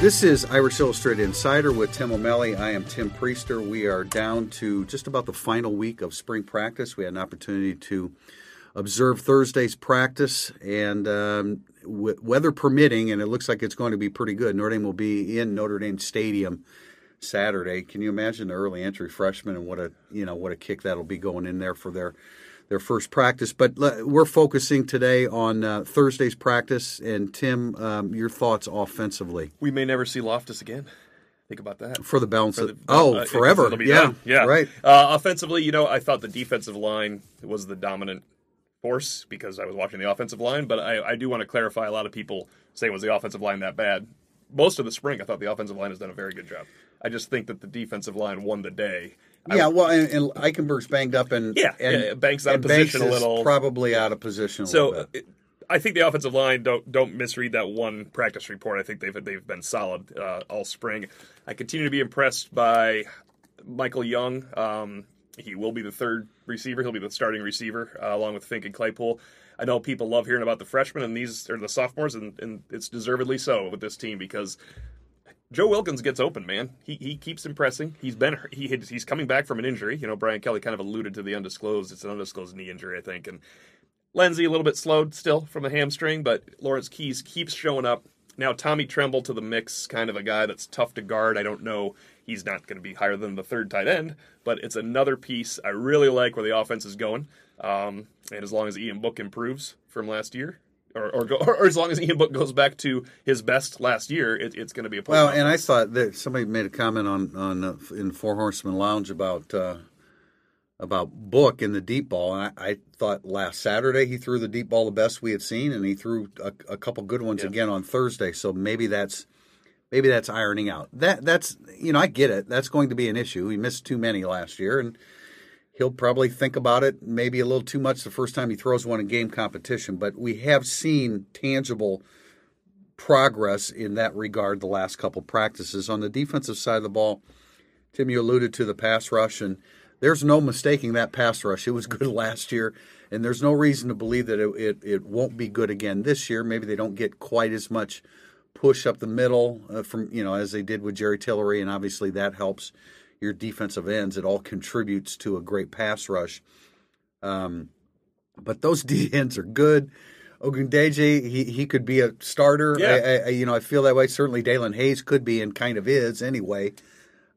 This is Irish Illustrated Insider with Tim O'Malley. I am Tim Prister. We are down to just about the final week of spring practice. We had an opportunity to observe Thursday's practice, and um, w- weather permitting, and it looks like it's going to be pretty good. Notre Dame will be in Notre Dame Stadium Saturday. Can you imagine the early entry freshmen and what a you know what a kick that'll be going in there for their their first practice. But we're focusing today on uh, Thursday's practice. And Tim, um, your thoughts offensively? We may never see Loftus again. Think about that for the balance. For the, of, oh, uh, forever. Yeah, done. yeah, right. Uh, offensively, you know, I thought the defensive line was the dominant force because I was watching the offensive line. But I, I do want to clarify. A lot of people say was the offensive line that bad. Most of the spring, I thought the offensive line has done a very good job. I just think that the defensive line won the day yeah, well, and, and Eichenberg's banged up, and yeah, and, yeah, Banks out of position Banks a little, probably out of position. so, I think the offensive line don't don't misread that one practice report. I think they've they've been solid uh, all spring. I continue to be impressed by Michael Young. Um, he will be the third receiver. He'll be the starting receiver uh, along with Finke and Claypool. I know people love hearing about the freshmen and these are the sophomores, and, and it's deservedly so with this team because Joe Wilkins gets open, man. He he keeps impressing. He's been he he's coming back from an injury. You know, Brian Kelly kind of alluded to the undisclosed. It's an undisclosed knee injury, I think. And Lenzy a little bit slowed still from a hamstring, but Lawrence Keys keeps showing up. Now Tommy Tremble to the mix, kind of a guy that's tough to guard. I don't know. He's not going to be higher than the third tight end, but it's another piece. I really like where the offense is going. Um, and as long as Ian Book improves from last year, or or, go, or, as long as Ian Book goes back to his best last year, it, it's going to be a problem. well. And I thought that somebody made a comment on on uh, in Four Horsemen Lounge about uh, about Book in the deep ball, and I, I, thought last Saturday he threw the deep ball the best we had seen, and he threw a, a couple good ones yeah. again on Thursday. So maybe that's maybe that's ironing out. That that's you know I get it. That's going to be an issue. He missed too many last year, and he'll probably think about it maybe a little too much the first time he throws one in game competition. But we have seen tangible progress in that regard the last couple practices. On the defensive side of the ball, Tim, you alluded to the pass rush, and there's no mistaking that pass rush. It was good last year, and there's no reason to believe that it, it, it won't be good again this year. Maybe they don't get quite as much push up the middle uh, from you know as they did with Jerry Tillery, and obviously that helps your defensive ends. It all contributes to a great pass rush. Um, but those D ends are good. Ogundeji, he he could be a starter. Yeah. I, I, you know, I feel that way. Certainly, Daelin Hayes could be and kind of is anyway.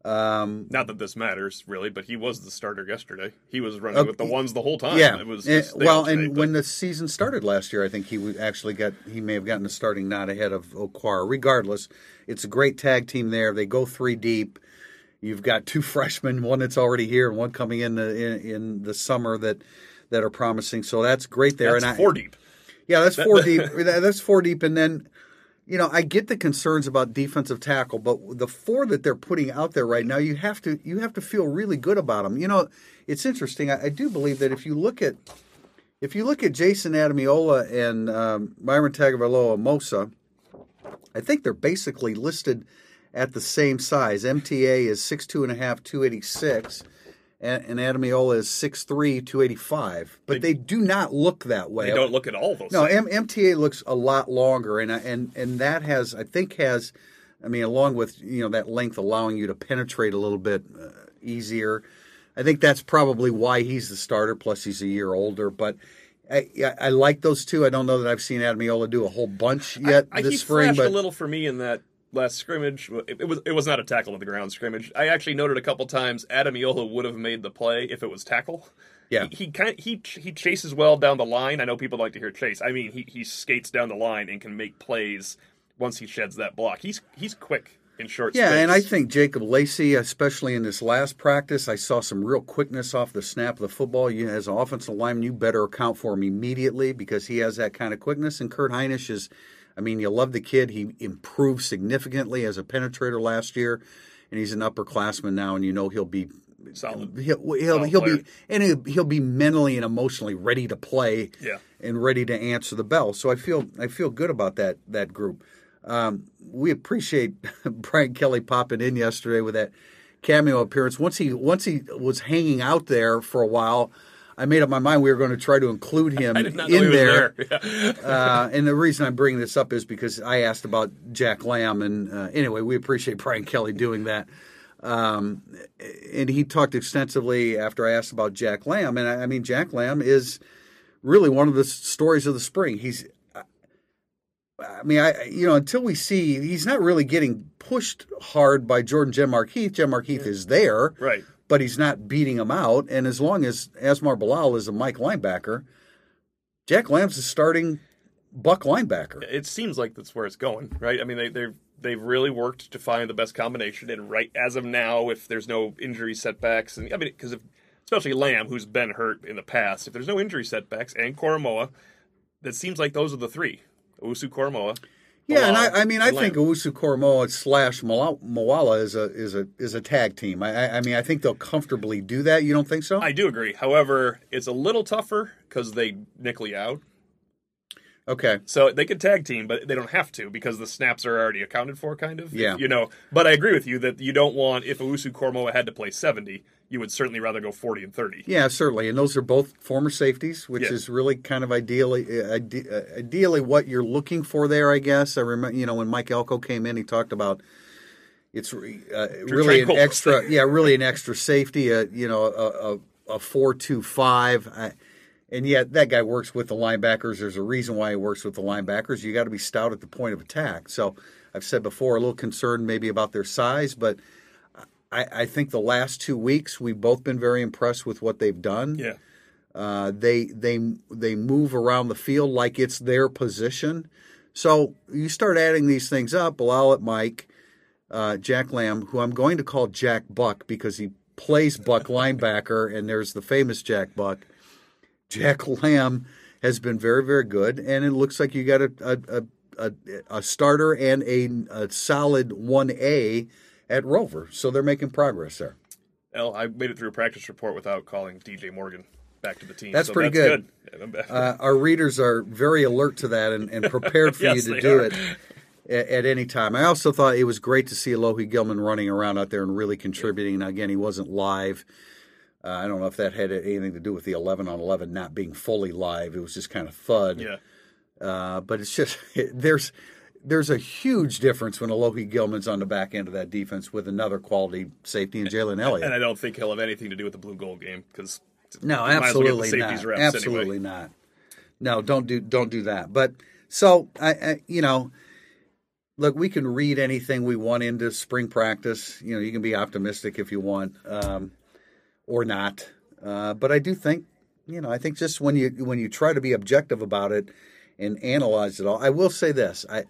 Um, Not that this matters really, but he was the starter yesterday. He was running uh, with the ones the whole time. Yeah, it was and, well, and but... when the season started last year, I think he actually got he may have gotten a starting nod ahead of Okwara. Regardless, it's a great tag team there. They go three deep. You've got two freshmen, one that's already here and one coming in the in, in the summer that that are promising. So that's great there. That's and four I, deep. Yeah, that's four deep. That's four deep, and then you know I get the concerns about defensive tackle, but the four that they're putting out there right now, you have to you have to feel really good about them. You know, it's interesting. I, I do believe that if you look at if you look at Jayson Ademilola and um, Myron Tagovailoa Mosa, I think they're basically listed at the same size. MTA is 6'2 and a half, 286, and, and Ademilola is 6'3, 285. But they, they, do not look that way. They don't look at all those. No, M- MTA looks a lot longer, and and and that has I think has, I mean, along with you know that length allowing you to penetrate a little bit uh, easier. I think that's probably why he's the starter. Plus, he's a year older, but. I, I, like those two. I don't know that I've seen Ademilola do a whole bunch yet I, I this spring. But a little for me in that last scrimmage. It, it, was it was not a tackle to the ground scrimmage. I actually noted a couple times Ademilola would have made the play if it was tackle. Yeah, he, he kind he he chases well down the line. I know people like to hear chase. I mean, he he skates down the line and can make plays once he sheds that block. He's he's quick in short yeah, space. and I think Jacob Lacey, especially in this last practice, I saw some real quickness off the snap of the football. You, as an offensive lineman, you better account for him immediately because he has that kind of quickness. And Kurt Hinish is I mean, you love the kid. He improved significantly as a penetrator last year, and he's an upperclassman now, and you know he'll be solid. He'll he'll, he'll be and he'll, he'll, be mentally and emotionally ready to play. Yeah. and ready to answer the bell. So I feel I feel good about that that group. Um, we appreciate Brian Kelly popping in yesterday with that cameo appearance. Once he once he was hanging out there for a while. I made up my mind we were going to try to include him I did not know in there. there. uh, and the reason I'm bringing this up is because I asked about Jack Lamb, and uh, anyway, we appreciate Brian Kelly doing that. Um, and he talked extensively after I asked about Jack Lamb, and I, I mean Jack Lamb is really one of the stories of the spring. He's, I mean, I you know until we see he's not really getting pushed hard by Jordan Genmark Heath. Genmark Heath is there, right. But he's not beating him out. And as long as Asmar Bilal is a Mike linebacker, Jack Lamb's is starting Buck linebacker. It seems like that's where it's going, right? I mean, they they they've really worked to find the best combination, and right as of now, if there's no injury setbacks, and I mean, because especially Lamb, who's been hurt in the past, if there's no injury setbacks, and Koramoah, that seems like those are the three: Usu Koramoah. Yeah, and I, I mean, I think. Owusu Koramoah slash Moala- is a is a is a tag team. I, I- I mean, I think they'll comfortably do that. You don't think so? I do agree. However, it's a little tougher because they nickel you out. Okay. So they could tag team, but they don't have to because the snaps are already accounted for, kind of. Yeah. You know, but I agree with you that you don't want, if Usu Koramoah had to play 70, you would certainly rather go 40 and 30. Yeah, certainly, and those are both former safeties, which Yeah. is really kind of ideally uh, uh, ideally what you're looking for there. I guess I remember, you know, when Mike Elko came in, he talked about it's uh, really an extra, yeah, really an extra safety. A you know a a, a four two five. I, and yet that guy works with the linebackers. There's a reason why he works with the linebackers. You got to be stout at the point of attack. So I've said before, a little concerned maybe about their size, but I, I think the last two weeks we've both been very impressed with what they've done. Yeah. Uh, they they they move around the field like it's their position. So you start adding these things up. Bilal at Mike, uh, Jack Lamb, who I'm going to call Jack Buck because he plays Buck linebacker, and there's the famous Jack Buck. Jack Lamb has been very very good, and it looks like you got a a, a, a, a starter and a, a solid one A at Rover. So they're making progress there. Well, I made it through a practice report without calling DJ Morgan back to the team. That's so pretty that's good. good. Uh, our readers are very alert to that and, and prepared for Yes, you to do are. it at, at any time. I also thought it was great to see Alohi Gilman running around out there and really contributing. Now, again, he wasn't live. Uh, I don't know if that had anything to do with the 11 on 11 not being fully live. It was just kind of thud. yeah. Uh, but it's just there's there's a huge difference when Alohi Gilman's on the back end of that defense with another quality safety in Jalen Elliott. And I don't think he'll have anything to do with the blue gold game because No, as well absolutely not. absolutely anyway. not. No, don't do don't do that. But so I, I, you know, look, we can read anything we want into spring practice. You know, you can be optimistic if you want, um, or not. Uh, but I do think, you know, I think just when you when you try to be objective about it and analyze it all, I will say this: I.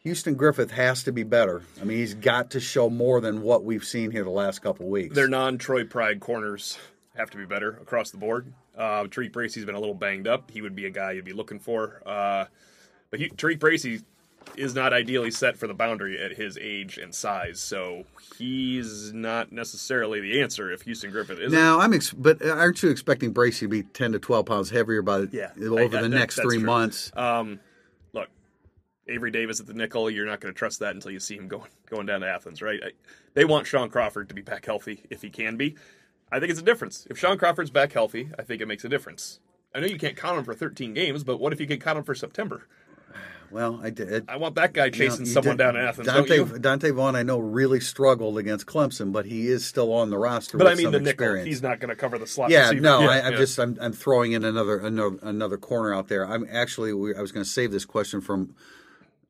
Houston Griffith has to be better. I mean, he's got to show more than what we've seen here the last couple weeks. their non Troy Pride corners have to be better across the board. Uh, Tariq Bracy's been a little banged up. He would be a guy you'd be looking for. Uh, but he, Tariq Bracy is not ideally set for the boundary at his age and size, so he's not necessarily the answer if Houston Griffith is. Now I'm, ex- but aren't you expecting Bracy to be ten to twelve pounds heavier by the, Yeah, over I- the that- next three true. months? Um, look, Avery Davis at the nickel. You're not going to trust that until you see him going going down to Athens, right? I, they want Shaun Crawford to be back healthy if he can be. I think it's a difference. If Shaun Crawford's back healthy, I think it makes a difference. I know you can't count him for 13 games, but what if you can count him for September? Well, I did. I want that guy chasing you someone did- down in Athens. Donte? Donte Vaughn, I know, really struggled against Clemson, but he is still on the roster. But with I mean the nickel. He's not going to cover the slot. Yeah, receiver. no, Yeah, I, I'm yeah. just I'm, I'm throwing in another another another corner out there. I'm actually we, I was going to save this question from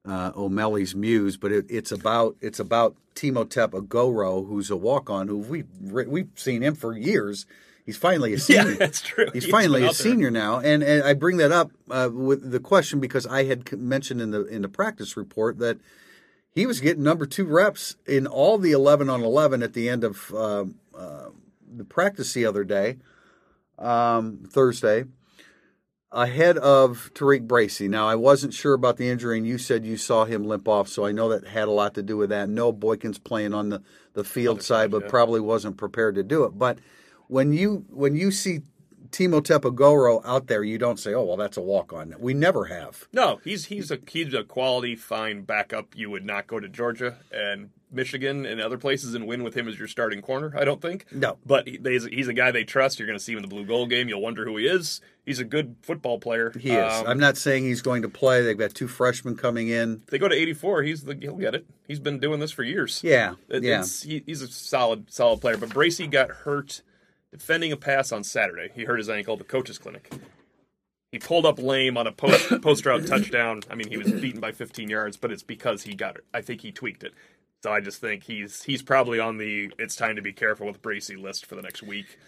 uh, O'Malley's Muse, but it, it's about it's about Temitope Agoro, who's a walk on who we we've seen him for years. He's finally a senior. Yeah, that's true. He's He's finally a senior now, and, and I bring that up uh, with the question because I had mentioned in the in the practice report that he was getting number two reps in all the eleven on eleven at the end of uh, uh, the practice the other day, um, Thursday, ahead of Tariq Bracy. Now I wasn't sure about the injury, and you said you saw him limp off, so I know that had a lot to do with that. No, Boykins playing on the the field side, but yeah. probably wasn't prepared to do it. But when you when you see Temitope Agoro out there, you don't say, "Oh, well, that's a walk on." We never have. No, he's he's a he's a quality fine backup. You would not go to Georgia and Michigan and other places and win with him as your starting corner. I don't think. No. But he, he's, he's a guy they trust. You're going to see him in the blue gold game. You'll wonder who he is. He's a good football player. He is. Um, I'm not saying he's going to play. They've got two freshmen coming in. if they go to 84. He's the he'll get it. He's been doing this for years. Yeah, It- yeah. He, he's a solid, solid player. But Bracy got hurt defending a pass on Saturday. He hurt his ankle at the coach's clinic. He pulled up lame on a post post route touchdown. I mean, he was beaten by 15 yards, but it's because he got it. I think he tweaked it. So I just think he's he's probably on the it's time to be careful with Bracy list for the next week.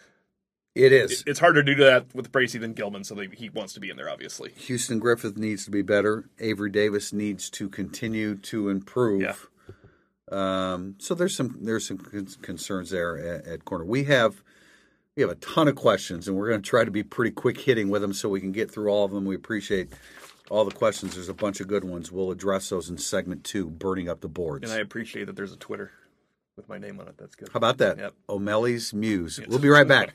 It is. It's harder to do that with Bracy than Gilman, so they, he wants to be in there, obviously. Houston Griffith needs to be better. Avery Davis needs to continue to improve. Yeah. Um, so there's some there's some concerns there at, at corner. We have we have a ton of questions, and we're going to try to be pretty quick hitting with them so we can get through all of them. We appreciate all the questions. There's a bunch of good ones. We'll address those in segment two, burning up the boards. And I appreciate that there's a Twitter with my name on it. That's good. How about that? Yep. O'Malley's Muse. We'll be right back.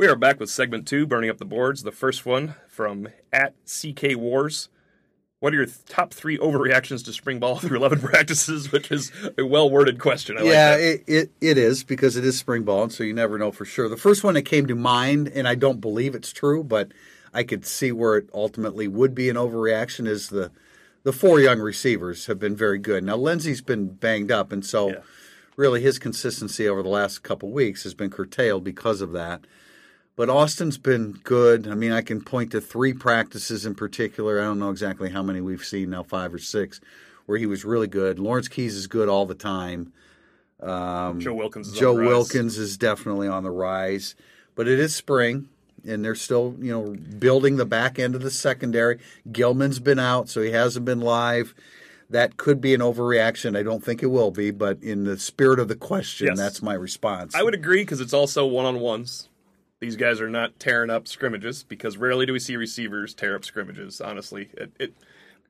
We are back with segment two, burning up the boards. The first one from at CK Wars. What are your th- top three overreactions to spring ball through 11 practices? Which is a well worded question. I yeah, like that. it, it it is because it is spring ball, and so you never know for sure. The first one that came to mind, and I don't believe it's true, but I could see where it ultimately would be an overreaction. Is the the four young receivers have been very good. Now Lenzy's been banged up, and so Yeah. really his consistency over the last couple weeks has been curtailed because of that. But Austin's been good. I mean, I can point to three practices in particular. I don't know exactly how many we've seen now, five or six, where he was really good. Lawrence Keys is good all the time. Um, Joe Wilkins is Joe on the rise. Wilkins is definitely on the rise, but it is spring, and they're still, you know, building the back end of the secondary. Gilman's been out, so he hasn't been live. That could be an overreaction. I don't think it will be, but in the spirit of the question, Yes. that's my response. I would agree because it's also one on ones. These guys are not tearing up scrimmages because rarely do we see receivers tear up scrimmages. Honestly, it, it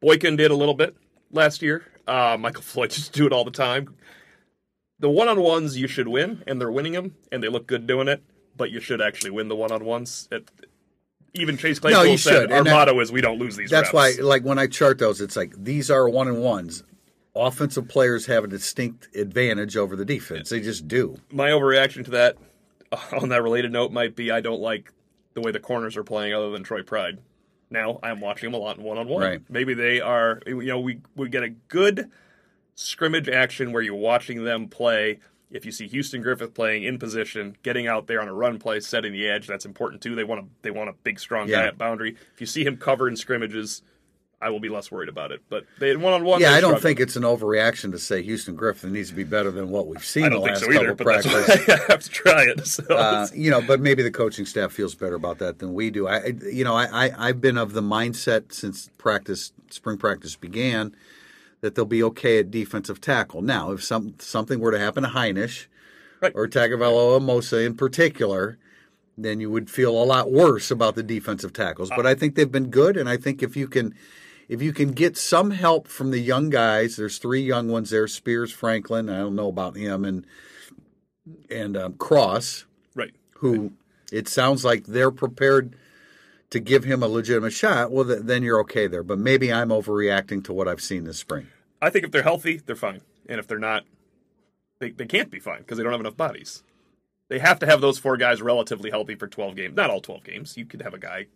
Boykin did a little bit last year. Uh, Michael Floyd just do it all the time. The one on ones you should win, and they're winning them, and they look good doing it. But you should actually win the one on ones. Even Chase Claypool you said should, our that- motto is we don't lose these. That's reps." why, like when I chart those, it's like these are one and ones. Offensive players have a distinct advantage over the defense. They just do. my overreaction to that, on that related note, might be I don't like the way the corners are playing, other than Troy Pride. Now I'm watching them a lot in one on one. Maybe they are. You know, we we get a good scrimmage action where you're watching them play. If you see Houston Griffith playing in position, getting out there on a run play, setting the edge, that's important too. They want a they want a big, strong guy at boundary. If you see him cover in scrimmages, I will be less worried about it. But they one on one. Yeah, I don't think it's an overreaction to say Houston Griffith needs to be better than what we've seen I the don't think last so either. couple But that's practices. why I have to try it. So Uh, you know, but maybe the coaching staff feels better about that than we do. I, I- you know, I, I I've been of the mindset since practice, spring practice began, that they'll be okay at defensive tackle. Now, if some something were to happen to Hinish Right. or Tagovailoa Mosa in particular, then you would feel a lot worse about the defensive tackles. But I think they've been good, and I think if you can. If you can get some help from the young guys, there's three young ones there: Spears, Franklin. I don't know about him, and and um, Cross right. who it sounds like they're prepared to give him a legitimate shot, well, th- then you're okay there. But maybe I'm overreacting to what I've seen this spring. I think if they're healthy, they're fine. And if they're not, they, they can't be fine because they don't have enough bodies. They have to have those four guys relatively healthy for 12 games. Not all 12 games. You could have a guy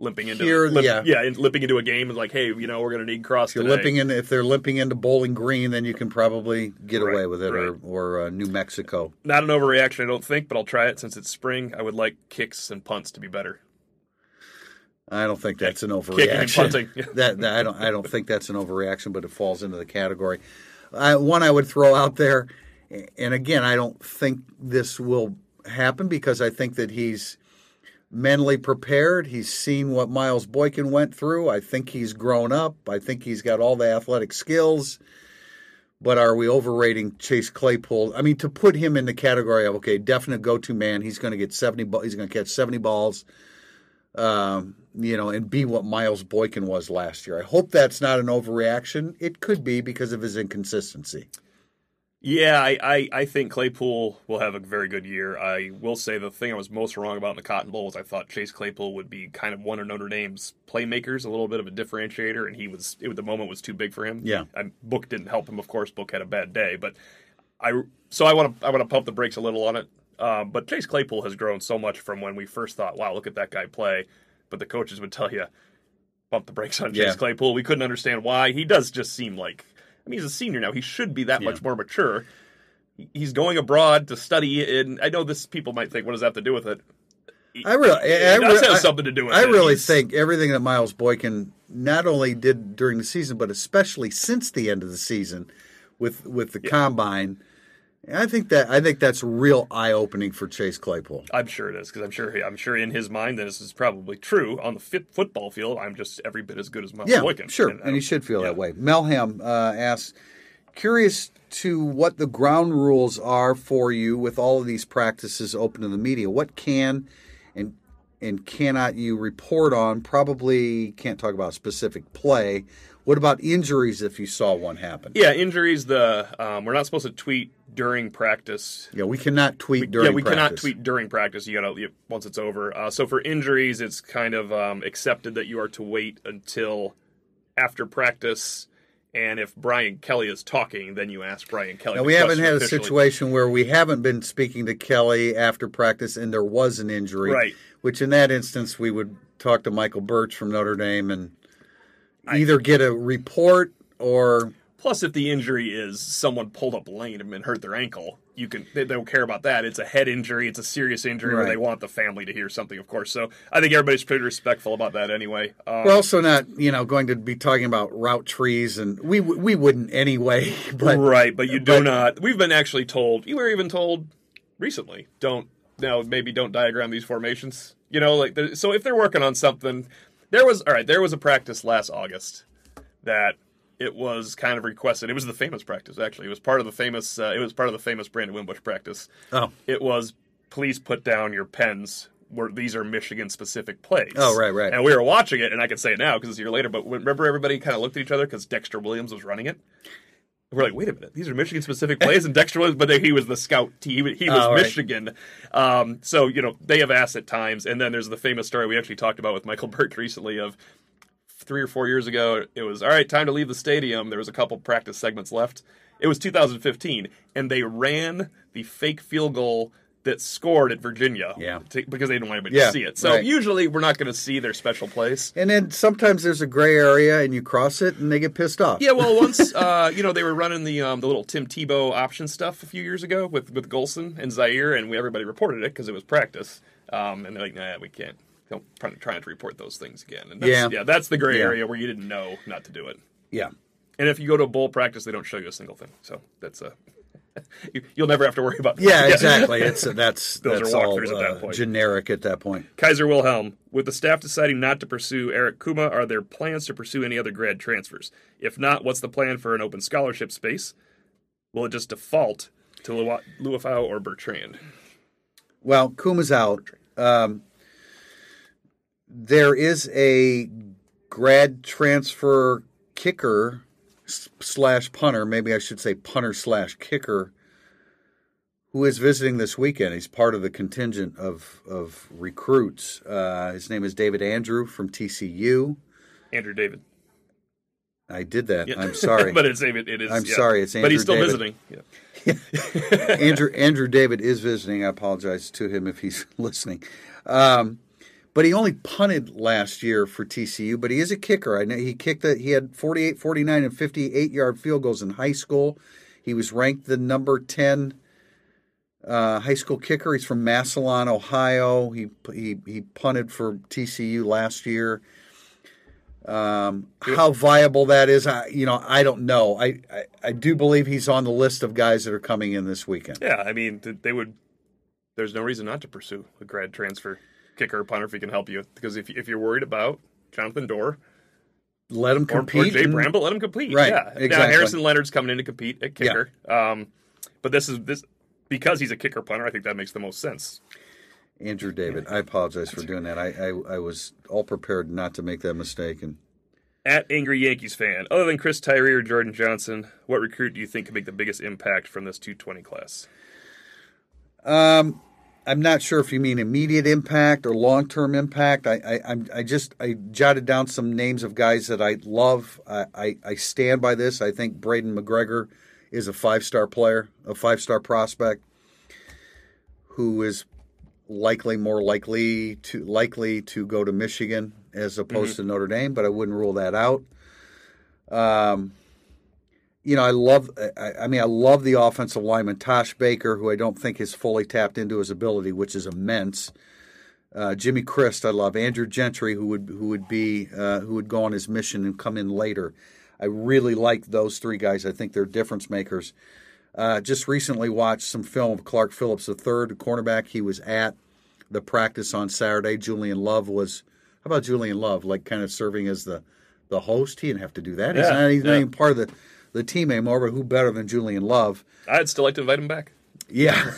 limping into Here, limp- yeah. yeah, limping into a game and like, hey, you know, we're going to need cross If you're today. limping in, if they're limping into Bowling Green, then you can probably get Right, away with it, right. or or uh, New Mexico. Not an overreaction, I don't think, but I'll try it since it's spring. I would like kicks and punts to be better. I don't think that's an Kicking and overreaction. punting. that, that I don't I don't think that's an overreaction, but it falls into the category. Uh, one I would throw out there, and again, I don't think this will happen because I think that he's mentally prepared. He's seen what Miles Boykin went through. I think he's grown up. I think he's got all the athletic skills. but are we overrating Chase Claypool? I mean, to put him in the category of okay, definite go-to man. He's going to get seventy. He's going to catch seventy balls. Um, you know, and be what Miles Boykin was last year. I hope that's not an overreaction. It could be because of his inconsistency. Yeah, I, I, I think Claypool will have a very good year. I will say the thing I was most wrong about in the Cotton Bowl was I thought Chase Claypool would be kind of one of Notre Dame's playmakers, a little bit of a differentiator, and he was it, the moment was too big for him. Yeah. and Book didn't help him. Of course, Book had a bad day, but I so I want to I want to pump the brakes a little on it. Um, but Chase Claypool has grown so much from when we first thought, wow, look at that guy play. But the coaches would tell you, bump the brakes on Chase Yeah. Claypool. We couldn't understand why. He does just seem like, I mean, he's a senior now. He should be that Yeah. much more mature. He's going abroad to study, and I know this people might think, what does that have to do with it? I really, I, It does re- have I- something to do with I it. really He's- think everything that Miles Boykin not only did during the season, but especially since the end of the season, with with the combine, I think that I think that's real eye opening for Chase Claypool. I'm sure it is because I'm sure he, I'm sure in his mind that this is probably true on the fit football field. I'm just every bit as good as Miles Yeah, Boykin. sure, I and, he should feel yeah. that way. Melham uh, asks, curious to what the ground rules are for you with all of these practices open to the media. What can and and cannot you report on? Probably can't talk about specific play. What about injuries if you saw one happen? Yeah, injuries. The um, we're not supposed to tweet during practice. Yeah, we cannot tweet during yeah, we cannot practice. tweet during practice. You gotta you- once it's over. Uh, so for injuries, it's kind of um, accepted that you are to wait until after practice. And if Brian Kelly is talking, then you ask Brian Kelly. Now, we haven't had a situation where we haven't been speaking to Kelly after practice and there was an injury. Right. Which in that instance, we would talk to Michael Bertsch from Notre Dame and either get a report or. Plus, if the injury is someone pulled up a lane and hurt their ankle, you can they don't care about that. It's a head injury. It's a serious injury where they want the family to hear something, of course. So I think everybody's pretty respectful about that anyway. Um, We're also not, you know, going to be talking about route trees, and we we wouldn't anyway. But right, but you do but- not. We've been actually told. You were even told recently. Don't now maybe don't diagram these formations. You know, like so if they're working on something, there was all right. There was a practice last August that it was kind of requested. It was the famous practice actually. It was part of the famous. Uh, it was part of the famous Brandon Wimbush practice. oh, It was please put down your pens. Where these are Michigan specific plays. Oh, right, right. And we were watching it, and I can say it now because it's a year later. But remember, everybody kind of looked at each other because Dexter Williams was running it. We're like, wait a minute, these are Michigan specific plays, and Dexter was, but he was the scout. He, he was Oh, right. Michigan. Um, so you know they have ass at times, and then there's the famous story we actually talked about with Michael Bertsch recently of three or four years ago. It was all right, time to leave the stadium. There was a couple practice segments left. It was 2015, and they ran the fake field goal that scored at Virginia. Yeah. to- because they didn't want anybody Yeah, to see it. So right. usually we're not going to see their special place. and then sometimes there's a gray area, and you cross it, and they get pissed off. Yeah, well, once uh, you know they were running the um, the little Tim Tebow option stuff a few years ago with with Golson and Zaire, and we, everybody reported it because it was practice. Um, and they're like, nah, we can't. Don't try, try not to report those things again. And that's, Yeah. yeah, that's the gray Yeah. area where you didn't know not to do it. yeah. And if you go to a bowl practice, they don't show you a single thing. So that's a you'll never have to worry about. That. Yeah, exactly. It's that's Those are all walkthroughs at that uh, point. generic at that point. Kaiser Wilhelm, with the staff deciding not to pursue Eric Kumah, are there plans to pursue any other grad transfers? If not, what's the plan for an open scholarship space? Will it just default to Lu- Luafau or Bertrand? Well, Kumah's out. Um, there is a grad transfer kicker slash punter, maybe I should say punter slash kicker, who is visiting this weekend. He's part of the contingent of of recruits. Uh, his name is David Andrew from TCU. Andrew David. I did that. Yeah. I'm sorry. but it's David. it is. I'm yeah. sorry, it's Andrew. but he's still David. visiting. Yeah. Andrew Andrew David is visiting. I apologize to him if he's listening. Um, but he only punted last year for TCU, but he is a kicker. I know he kicked that he had 48, 49 and 58 yard field goals in high school. He was ranked the number 10 uh, high school kicker. He's from Massillon, Ohio. He he he punted for TCU last year. Um, how viable that is, I, you know, I don't know. I, I I do believe he's on the list of guys that are coming in this weekend. Yeah, I mean, they would. There's no reason not to pursue a grad transfer kicker or punter if he can help you. Because if if you're worried about Jonathan Doerer, let him Or, or compete. Jay and- Bramblett, let him compete. Right, Yeah. Now exactly. Harrison Leonard's coming in to compete at kicker. Um, but this is this because he's a kicker punter. I think that makes the most sense. Andrew David, I apologize for doing that. I, I I was all prepared not to make that mistake, and At Angry Yankees fan, other than Chris Tyree or Jordan Johnson, what recruit do you think could make the biggest impact from this 220 class? Um, I'm not sure if you mean immediate impact or long term impact. I, I I'm I just I jotted down some names of guys that I love. I, I, I stand by this. I think Braiden McGregor is a five star player, a five star prospect, who is likely more likely to likely to go to Michigan as opposed to Notre Dame, but I wouldn't rule that out. Um, you know, I love. I, I mean, I love the offensive lineman Tosh Baker, who I don't think has fully tapped into his ability, which is immense. Uh, Jimmy Christ, I love Andrew Gentry, who would who would be uh, who would go on his mission and come in later. I really like those three guys. I think they're difference makers. Uh, just recently watched some film of Clark Phillips III, the cornerback. He was at the practice on Saturday. Julian Love was. How about Julian Love, like kind of serving as the the host? He didn't have to do that. He's Yeah, not. He's not even part of the the team anymore. But who better than Julian Love? I'd still like to invite him back. Yeah.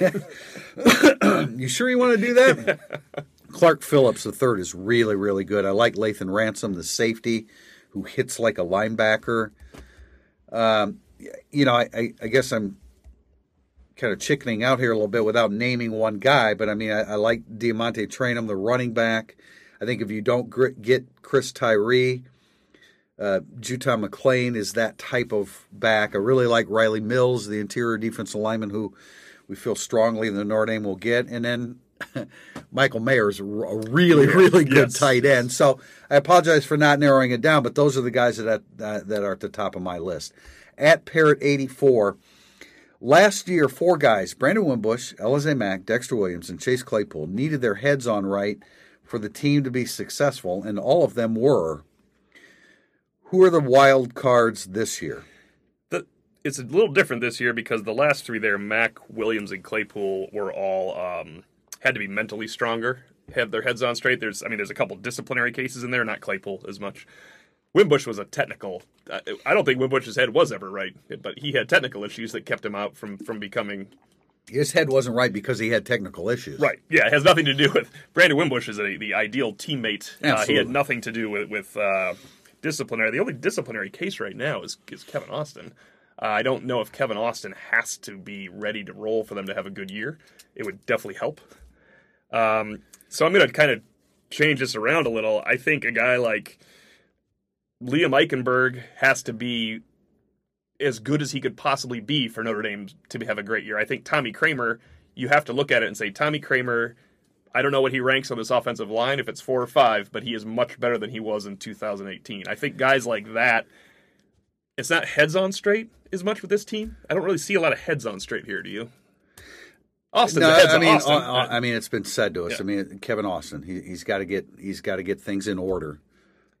you sure you want to do that? Clark Phillips the third is really, really good. I like Lathan Ransom, the safety, who hits like a linebacker. Um, you know, I, I, I guess I'm kind of chickening out here a little bit without naming one guy, but I mean, I, I like Diamante Trainum, the running back. I think if you don't gr- get Chris Tyree, uh, Juton McClain is that type of back. I really like Riley Mills, the interior defensive lineman, who we feel strongly the Notre Dame will get. And then Michael Mayer is a really, really good Yes. tight end. So I apologize for not narrowing it down, but those are the guys that uh, that are at the top of my list. At Parrot eighty four. Last year, four guys, Brandon Wimbush, Alize Mack, Dexter Williams, and Chase Claypool, needed their heads on right for the team to be successful, and all of them were. Who are the wild cards this year? The, it's a little different this year because the last three there, Mack, Williams, and Claypool, were all um, had to be mentally stronger, have their heads on straight. There's, I mean, there's a couple disciplinary cases in there, not Claypool as much. Wimbush was a technical. I I don't think Wimbush's head was ever right, but he had technical issues that kept him out from from becoming His head wasn't right because he had technical issues. Right. Yeah, it has nothing to do with Brandon Wimbush is a, the ideal teammate. Uh, he had nothing to do with with uh, disciplinary. The only disciplinary case right now is is Kevin Austin. Uh, I don't know if Kevin Austin has to be ready to roll for them to have a good year. It would definitely help. Um, so I'm going to kind of change this around a little. I think a guy like Liam Eichenberg has to be as good as he could possibly be for Notre Dame to have a great year. I think Tommy Kraemer, you have to look at it and say Tommy Kraemer. I don't know what he ranks on this offensive line if it's four or five, but he is much better than he was in 2018. I think guys like that, it's not heads on straight as much with this team. I don't really see a lot of heads on straight here. Do you? Austin's No, I mean, Austin. uh, uh, I mean, it's been said to us. Yeah. I mean, Kevin Austin, he, he's got to get he's got to get things in order.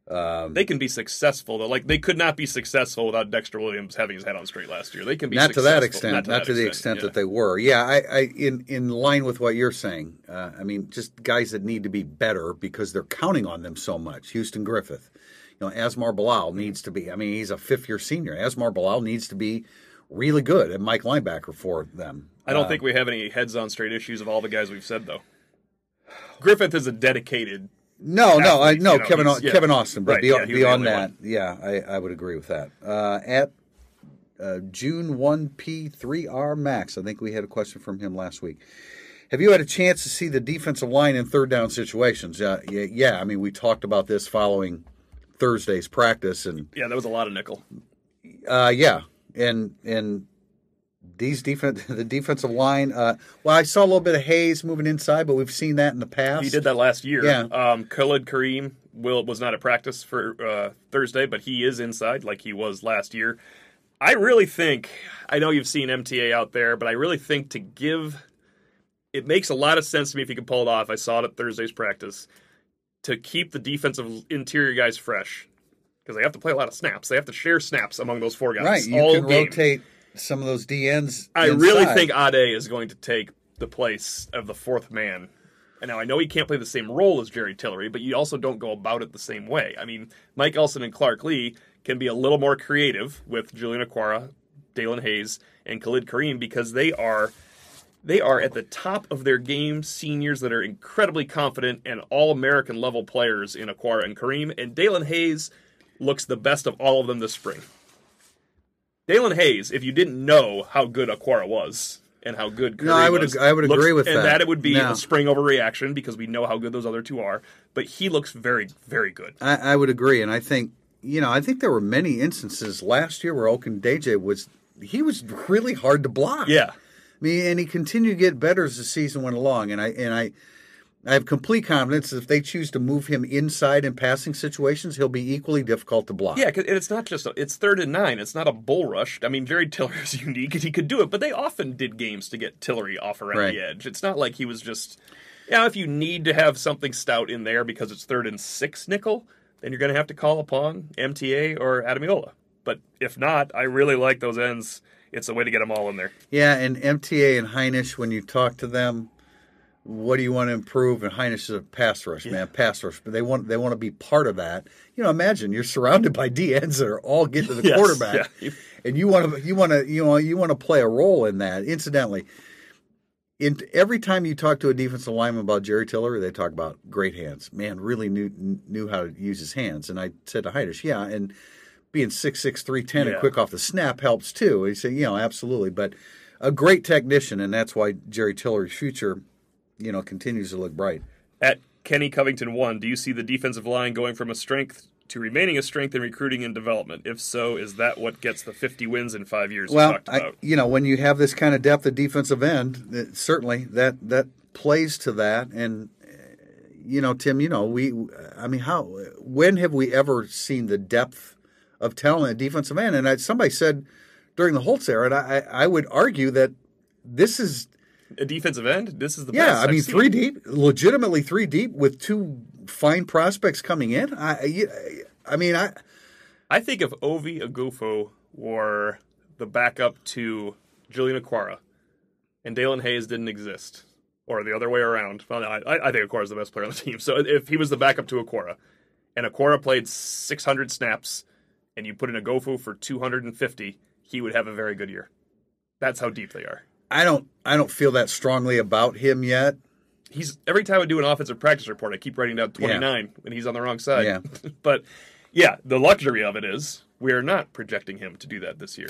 They can be successful though. Like they could not be successful without Dexter Williams having his head on straight last year. They can be not to that extent, not to, the extent yeah. that they were. Yeah, I, I in in line with what you're saying. Uh, I mean, just guys that need to be better because they're counting on them so much. Houston Griffith, you know, Asmar Bilal needs to be. I mean, he's a fifth year senior. Asmar Bilal needs to be really good at Mike linebacker for them. I don't Uh, think we have any heads on straight issues of all the guys we've said though. Griffith is a dedicated. No, no, I no you know, Kevin yeah. Kevin Austin, but Right, beyond, yeah, he was the beyond that, one. yeah, I, I would agree with that. Uh, at uh, June one P three R Max, I think we had a question from him last week. Have you had a chance to see the defensive line in third down situations? Uh, yeah, yeah. I mean, we talked about this following Thursday's practice, and Yeah, that was a lot of nickel. uh, yeah, and and these defense the defensive line. Uh, well, I saw a little bit of Hayes moving inside, but we've seen that in the past. He did that last year. Yeah. Um, Khalid Kareem will was not at practice for uh, Thursday, but he is inside like he was last year. I really think I know you've seen MTA out there, but I really think to give it makes a lot of sense to me if you can pull it off. I saw it at Thursday's practice to keep the defensive interior guys fresh because they have to play a lot of snaps. They have to share snaps among those four guys. right. You all can game. rotate some of those DNs. I really think Ade is going to take the place of the fourth man And now I know he can't play the same role as Jerry Tillery, but you also don't go about it the same way. I mean, Mike Elston and Clark Lea can be a little more creative with Julian Okwara, Daelin Hayes, and Khalid Kareem because they are they are at the top of their game seniors that are incredibly confident and all American level players in Okwara and Kareem. And Daelin Hayes looks the best of all of them this spring. Daelin Hayes, if you didn't know how good Okwara was and how good Kareem No, I would was, ag- I would looks- agree with and that. that it would be No. a spring overreaction because we know how good those other two are. But he looks very, very good. I, I would agree, and I think you know I think there were many instances last year where Ogundeji was he was really hard to block. Yeah. I mean, and he continued to get better as the season went along, and I and I. I have complete confidence that if they choose to move him inside in passing situations, he'll be equally difficult to block. Yeah, 'cause it's not just a, it's third and nine. It's not a bull rush. I mean, Jerry Tillery is unique and he could do it, but they often did games to get Tillery off around Right. the edge. It's not like he was just. Yeah, if you need to have something stout in there because it's third and six nickel, then you're going to have to call upon MTA or Ademilola. But if not, I really like those ends. It's a way to get them all in there. Yeah, and MTA and Hinish, when you talk to them, what do you want to improve? And Hinish is a pass rush, man, pass rush. But they want they want to be part of that. You know, imagine you're surrounded by D ends that are all getting to the Yes, quarterback, yeah. and you want to you want to you know you want to play a role in that. Incidentally, in every time you talk to a defensive lineman about Jerry Tillery, they talk about great hands. Man, really knew knew how to use his hands. And I said to Hinish, yeah, and being six six three ten and quick off the snap helps too. He said, you know, absolutely, but a great technician, and that's why Jerry Tillery's future, you know, continues to look bright. At Kenny Covington one, do you see the defensive line going from a strength to remaining a strength in recruiting and development? If so, is that what gets the 50 wins in five years Well, talked I, you know, when you have this kind of depth at defensive end, it, certainly that that plays to that. And uh, you know, Tim, you know, we, I mean, how, when have we ever seen the depth of talent at defensive end? And I, somebody said during the Holtz era, and I, I would argue that this is a defensive end. This is the Yeah, best I mean, seen. three deep, legitimately three deep with two fine prospects coming in. I, I- I mean, I I think if Ovie Oghoufo were the backup to Julian Okwara and Daelin Hayes didn't exist, or the other way around. Well, no, I, I think is the best player on the team. So if he was the backup to Okwara, and Okwara played 600 snaps, and you put in Oghoufo for 250, he would have a very good year. That's how deep they are. I don't, I don't feel that strongly about him yet. he's every time I do an offensive practice report, I keep writing down 29 when he's on the wrong side. Yeah. but yeah, the luxury of it is we're not projecting him to do that this year.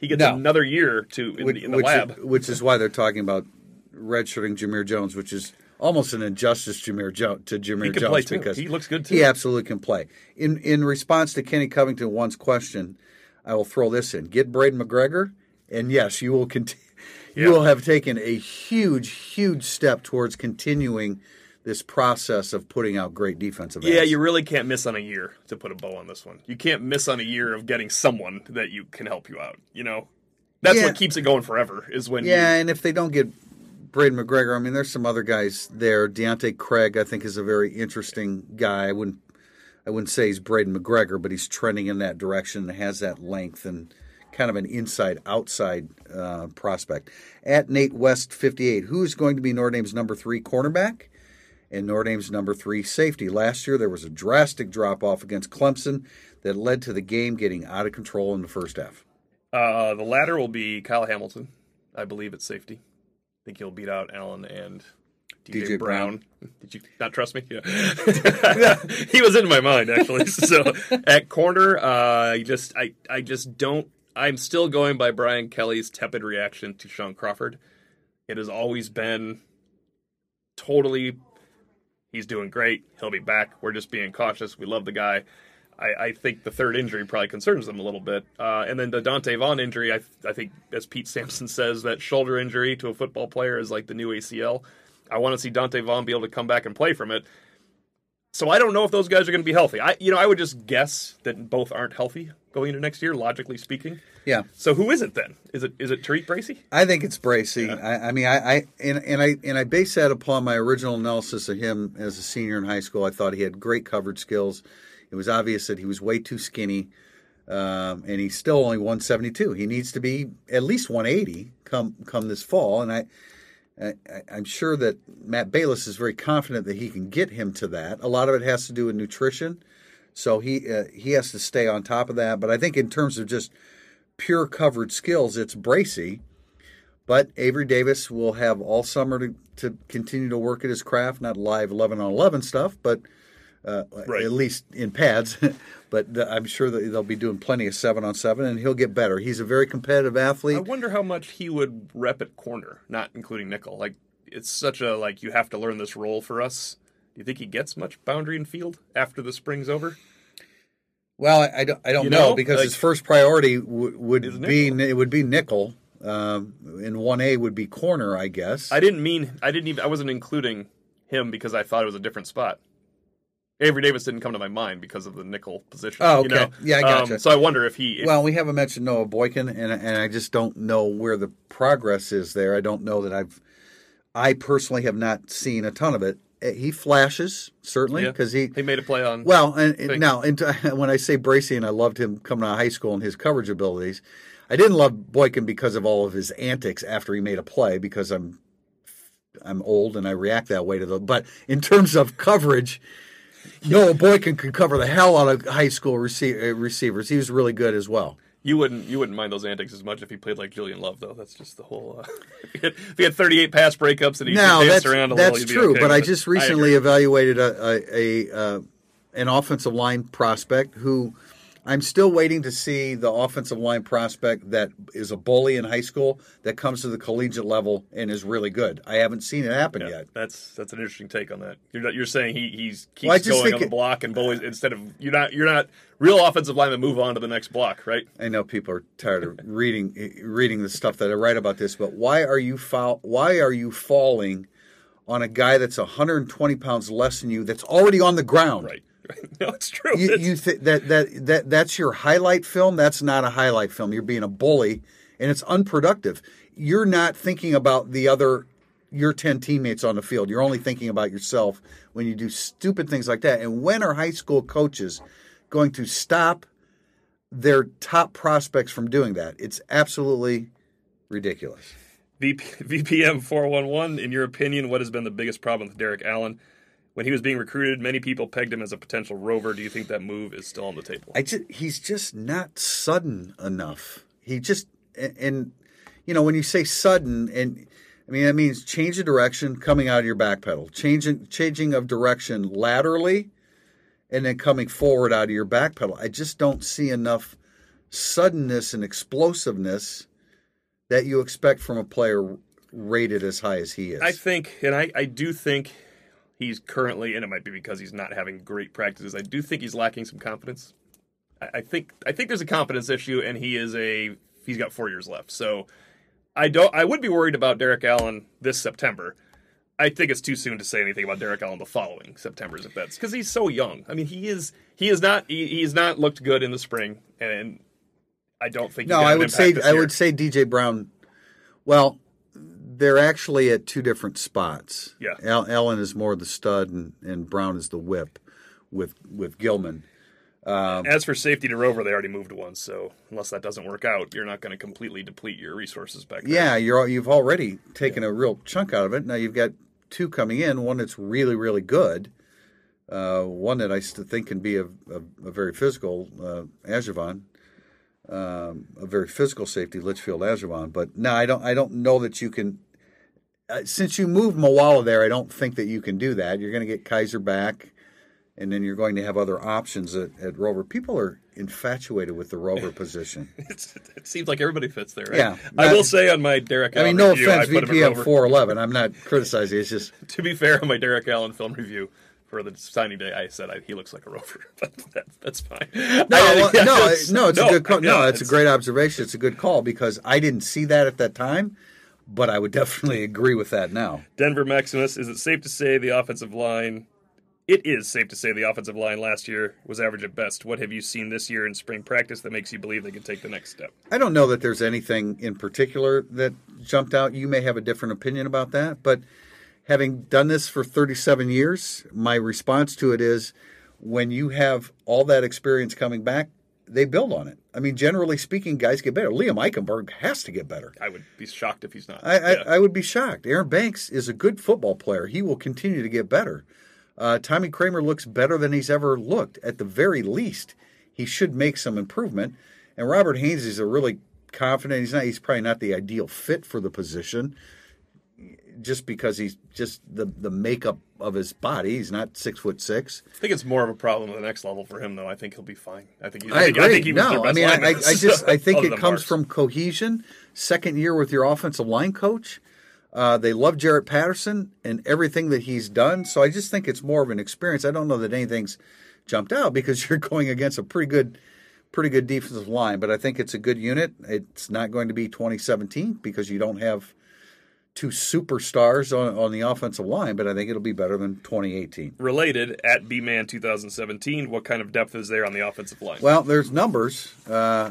He gets No. another year to in, which, the, in the which, lab. which is why they're talking about redshirting Jamir Jones, which is almost an injustice Jamir jo- to Jamir He can Jones because He looks good, too. He absolutely can play. In in response to Kenny Covington one's question, I will throw this in: Get Braiden McGregor, and yes, you will continue. You will have taken a huge, huge step towards continuing this process of putting out great defensive Yeah, you really can't miss on a year to put a bow on this one. You can't miss on a year of getting someone that you can help you out. You know, that's Yeah. what keeps it going forever. Is when Yeah, you, and if they don't get Braiden McGregor, I mean, there's some other guys there. Deontay Craig, I think, is a very interesting guy. I wouldn't, I wouldn't say he's Braiden McGregor, but he's trending in that direction and has that length and kind of an inside-outside uh, prospect. At Nate West 58, who's going to be Notre Dame's number three cornerback? and Notre Dame's number three safety. Last year, there was a drastic drop off against Clemson that led to the game getting out of control in the first half. uh, the latter will be Kyle Hamilton, I believe at safety. I think he'll beat out Allen and DJ, DJ Brown. Did you not trust me? Yeah, he was in my mind actually. So at corner, uh, I just I I just don't. I'm still going by Brian Kelly's tepid reaction to Shaun Crawford. It has always been totally. He's doing great. He'll be back. We're just being cautious. We love the guy. I, I think the third injury probably concerns them a little bit. Uh, and then the Donte Vaughn injury, I, I think, as Pete Sampson says, that shoulder injury to a football player is like the new ACL. I want to see Donte Vaughn be able to come back and play from it. So I don't know if those guys are going to be healthy. I, you know, I would just guess that both aren't healthy going into next year, logically speaking. Yeah, So who is it then? Is it is it Tariq Bracy? I think it's Bracy. I, I mean, I, I and, and I and I base that upon my original analysis of him as a senior in high school. I thought he had great coverage skills. It was obvious that he was way too skinny, um, and he's still only 172. He needs to be at least 180 come come this fall. And I, I, I- I'm sure that Matt Balis is very confident that he can get him to that. A lot of it has to do with nutrition, so he uh, he has to stay on top of that. But I think in terms of just pure covered skills, it's Bracy. But Avery Davis will have all summer to, to continue to work at his craft, not live 11 on 11 stuff, but uh, Right. at least in pads. but the, I'm sure that they'll be doing plenty of 7 on 7, and he'll get better. He's a very competitive athlete. I wonder how much he would rep at corner, not including nickel. Like it's such a like you have to learn this role for us. Do you think he gets much boundary and field after the spring's over? Well, I, I don't, I don't You know, know, because like- his first priority w- would be nickel. it would be nickel, um, and one A would be corner, I guess. I didn't mean I didn't even I wasn't including him because I thought it was a different spot. Avery Davis didn't come to my mind because of the nickel position. Oh, You okay. know? Yeah, I gotcha. Um, so I wonder if he. If, well, we haven't mentioned Noah Boykin, and and I just don't know where the progress is there. I don't know that I've, I personally have not seen a ton of it. Uh, He flashes certainly yeah, because he he made a play on. Well, and, and now and when I say Bracy, and I loved him coming out of high school and his coverage abilities, I didn't love Boykin because of all of his antics after he made a play because I'm I'm old and I react that way to the. But in terms of coverage, Noah Boykin could cover the hell out of high school rece- uh, receivers. He was really good as well. You wouldn't you wouldn't mind those antics as much if he played like Julian Love though. That's just the whole. Uh, if, he had, if he had 38 pass breakups and he No, danced that's around a that's little, be true. okay but I just recently evaluated a, a, a uh, an offensive line prospect who I'm still waiting to see the offensive line prospect that is a bully in high school that comes to the collegiate level and is really good. I haven't seen it happen Yeah, yet. that's that's an interesting take on that. You're not, you're saying he he's keeps Well, going on the it- block and bullies instead of you're not you're not real offensive linemen move on to the next block, right? I know people are tired of reading reading the stuff that I write about this, but why are you foul, why are you falling on a guy that's 120 pounds less than you that's already on the ground? Right. No, it's true. you, you th- that that that that's your highlight film. That's not a highlight film. You're being a bully, and it's unproductive. You're not thinking about the other your ten teammates on the field. You're only thinking about yourself when you do stupid things like that. And when are high school coaches going to stop their top prospects from doing that? It's absolutely ridiculous. VP, VPM 411, in your opinion, what has been the biggest problem with Derek Allen? When he was being recruited, many people pegged him as a potential rover. Do you think that move is still on the table? I just he's just not sudden enough. He just and, and you know when you say sudden and I mean that means change of direction coming out of your back pedal, changing changing of direction laterally, and then coming forward out of your back pedal. I just don't see enough suddenness and explosiveness that you expect from a player rated as high as he is. I think, and I, I do think he's currently, and it might be because he's not having great practices. I do think he's lacking some confidence. I, I think I think there's a confidence issue, and he is a he's got four years left. So I don't. I would be worried about Derek Allen this September. I think it's too soon to say anything about Derek Allen the following September's if that's because he's so young. I mean, he is he is not he, he's not looked good in the spring, and I don't think. he's No, I would say I year. would say DJ Brown. Well, they're actually at two different spots. Yeah. Al, Allen is more the stud, and, and Brown is the whip with with Gilman. As for safety to rover, they already moved one. So unless that doesn't work out, you're not going to completely deplete your resources back there. Yeah, you're you've already taken a real chunk out of it. Now you've got two coming in. One that's really really good. Uh, one that I think can be a, a, a very physical uh, Ajavon, um, a very physical safety, Litchfield Ajavon. But no, I don't. I don't know that you can. Uh, since you moved Moala there, I don't think that you can do that. You're going to get Kaiser back, and then you're going to have other options at, at Rover. People are infatuated with the Rover position. It's, it seems like everybody fits there. Right? Yeah. I will say on my Derek. I Allen mean, no review, offense, I put him at VPM four eleven. I'm not criticizing. It's just To be fair, on my Derek Allen film review for the signing day, I said I, he looks like a rover, but that, that's fine. no, I- yeah, no, it's- no. It's a good call. no, yeah, it's a great observation. It's a good call because I didn't see that at that time, but I would definitely agree with that now. Denver Maximus. Is it safe to say the offensive line? It is safe to say the offensive line last year was average at best. What have you seen this year in spring practice that makes you believe they can take the next step? I don't know that there's anything in particular that jumped out. You may have a different opinion about that, but having done this for 37 years, my response to it is when you have all that experience coming back, they build on it. I mean, generally speaking, guys get better. Liam Eichenberg has to get better. I would be shocked if he's not. I, I, Yeah. I would be shocked. Aaron Banks is a good football player. He will continue to get better. Uh, Tommy Kraemer looks better than he's ever looked. At the very least, he should make some improvement. And Robert Hainsey is a really confident. He's not. He's probably not the ideal fit for the position, just because he's just the the makeup of his body. He's not six foot six. I think it's more of a problem at the next level for him, though. I think he'll be fine. I think. He's, I, think, agree. I think he was no, I mean, I, I, I just I think it comes Marks. from cohesion. Second year with your offensive line coach, uh, they love Jarrett Patterson and everything that he's done. So I just think it's more of an experience. I don't know that anything's jumped out because you're going against a pretty good, pretty good defensive line. But I think it's a good unit. It's not going to be 2017 because you don't have two superstars on, on the offensive line. But I think it'll be better than 2018. related at B Man 2017. What kind of depth is there on the offensive line? Well, there's numbers, uh,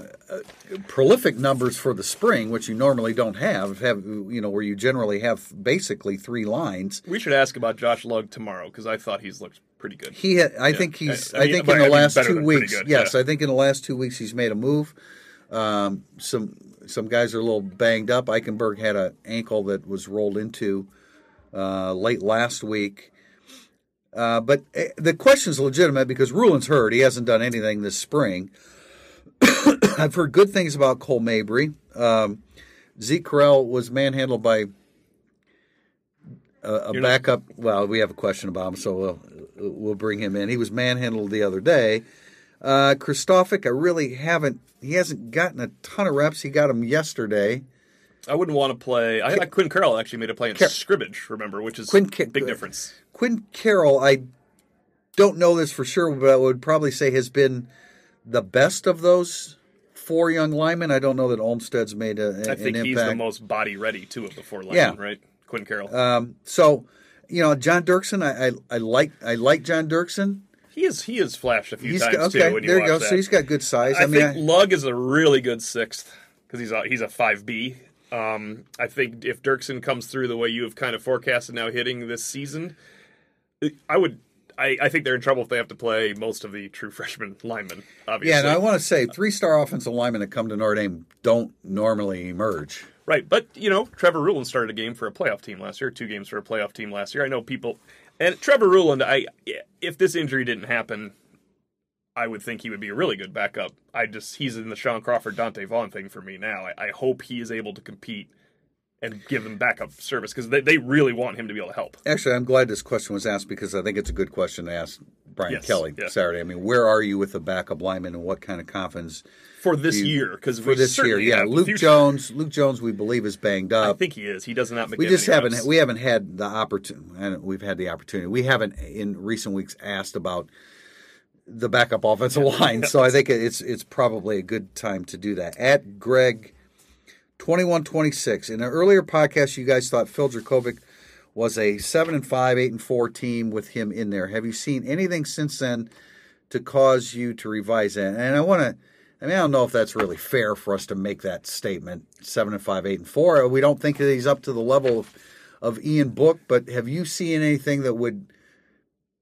prolific numbers for the spring, which you normally don't have. Have you know where you generally have basically three lines. we should ask about Josh Lugg tomorrow because I thought he's looked pretty good. He, ha- I think he's. I I, mean, think but in I the mean last two weeks, yes, yeah. I think in the last two weeks he's made a move. Um, some some guys are a little banged up. Eichenberg had an ankle that was rolled into uh, late last week. Uh, but uh, the question is legitimate because Ruhland's hurt. He hasn't done anything this spring. I've heard good things about Cole Mabry. Um, Zeke Correll was manhandled by a, a You're not- backup. Well, we have a question about him, so we'll, we'll bring him in. He was manhandled the other day. Uh, Kristofic, I really haven't. He hasn't gotten a ton of reps. He got them yesterday. I wouldn't want to play. I thought Quinn Carroll actually made a play in Car- scrimmage. Remember, which is Quinn big difference. Quinn Carroll, I don't know this for sure, but I would probably say has been the best of those four young linemen. I don't know that Olmstead's made a, I an think he's the most body ready too of the four linemen, Yeah. right? Quinn Carroll. Um, so, you know, John Dirksen, I, I, I like I like John Dirksen. He is he has flashed a few He's times got, too. okay. When you There you go. that. So he's got good size. I, I, mean, think I- Lugg is a really good sixth because he's a he's a five B. Um, I think if Dirksen comes through the way you have kind of forecasted now hitting this season, I would. I, I think they're in trouble if they have to play most of the true freshman linemen. Obviously, yeah, and I want to say three star offensive linemen that come to Notre Dame don't normally emerge. Right, but you know, Trevor Ruhland started a game for a playoff team last year, two games for a playoff team last year. I know people, and Trevor Ruhland. I if this injury didn't happen, I would think he would be a really good backup. I just he's in the Shaun Crawford Donte Vaughn thing for me now. I, I hope he is able to compete and give them backup service because they, they really want him to be able to help. Actually, I'm glad this question was asked because I think it's a good question to ask Brian Yes, Kelly yeah. Saturday. I mean, where are you with the backup lineman and what kind of confidence For this you- year, because for this year? Yeah, Luke Jones. Luke Jones, we believe is banged up. I think he is. He does not. we just haven't we haven't had the opportunity. And we've had the opportunity. We haven't in recent weeks asked about the backup offensive line. So I think it's it's probably a good time to do that. At Greg twenty one twenty six. In an earlier podcast, you guys thought Phil Jurkovec was a seven and five, eight and four team with him in there. Have you seen anything since then to cause you to revise that? And I want to. I mean, I don't know if that's really fair for us to make that statement. Seven and five, eight and four. We don't think that he's up to the level of, of Ian Book, but have you seen anything that would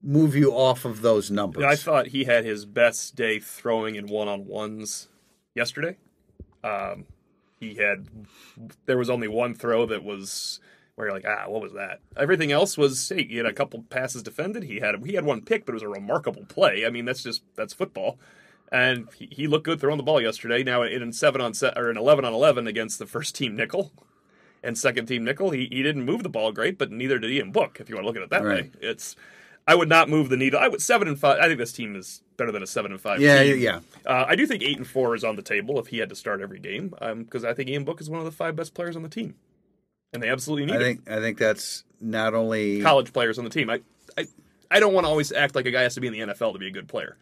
move you off of those numbers? I thought he had his best day throwing in one on ones yesterday. Um, he had there was only one throw that was where you're like, ah, what was that? Everything else was hey, he had a couple passes defended. He had he had one pick, but it was a remarkable play. I mean, that's just that's football. And he, he looked good throwing the ball yesterday. Now in seven on set or in eleven on eleven against the first team nickel and second team nickel, he, he didn't move the ball great, but neither did Ian Book. If you want to look at it that Right. way, it's I would not move the needle. I would seven and five. I think this team is better than a seven and five. Yeah, team. yeah. Uh, I do think eight and four is on the table if he had to start every game, because I think Ian Book is one of the five best players on the team, and they absolutely need I him. think I think that's not only college players on the team. I I, I don't want to always act like a guy has to be in the NFL to be a good player,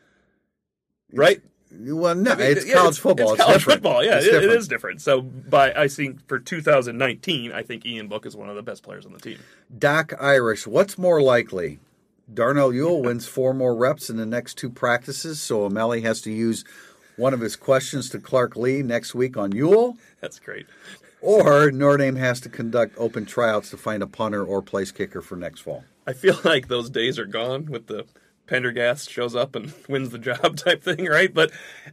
right? well, no, I mean, it's yeah, college football. It's, college different. football. Yeah, It's it- it different. different. So, by I think for 2019, I think Ian Book is one of the best players on the team. Doc Irish, what's more likely? Darnell Ewell wins four more reps in the next two practices, so O'Malley has to use one of his questions to Clark Lea next week on Ewell, That's great. or Notre Dame has to conduct open tryouts to find a punter or place kicker for next fall. I feel like those days are gone with the Pendergast shows up and wins the job type thing, right? But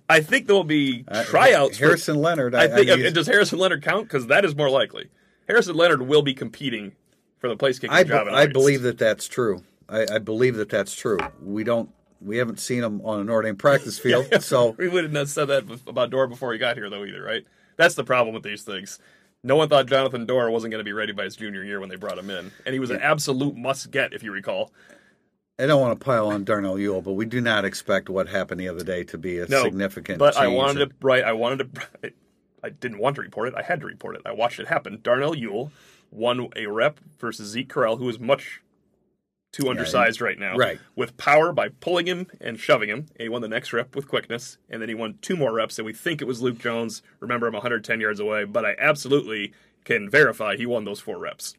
I think there will be tryouts. for- Uh, Harrison Leonard. I think I, mean, does Harrison Leonard count? Because that is more likely. Harrison Leonard will be competing for the place kicking I, job. I believe that that's true. I, I believe that that's true. We don't. We haven't seen him on a Notre Dame practice field, so we wouldn't have said that about Doerer before he got here, though, either, right? That's the problem with these things. No one thought Jonathan Doerer wasn't going to be ready by his junior year when they brought him in, and he was an absolute must get, if you recall. I don't want to pile on Darnell Ewell, but we do not expect what happened the other day to be a No, significant. But I wanted to right. I wanted to. I didn't want to report it. I had to report it. I watched it happen. Darnell Ewell won a rep versus Zeke who was much too undersized right now. right. With power by pulling him and shoving him. And he won the next rep with quickness, and then he won two more reps. And we think it was Luke Jones. Remember, I'm 110 yards away, but I absolutely can verify he won those four reps.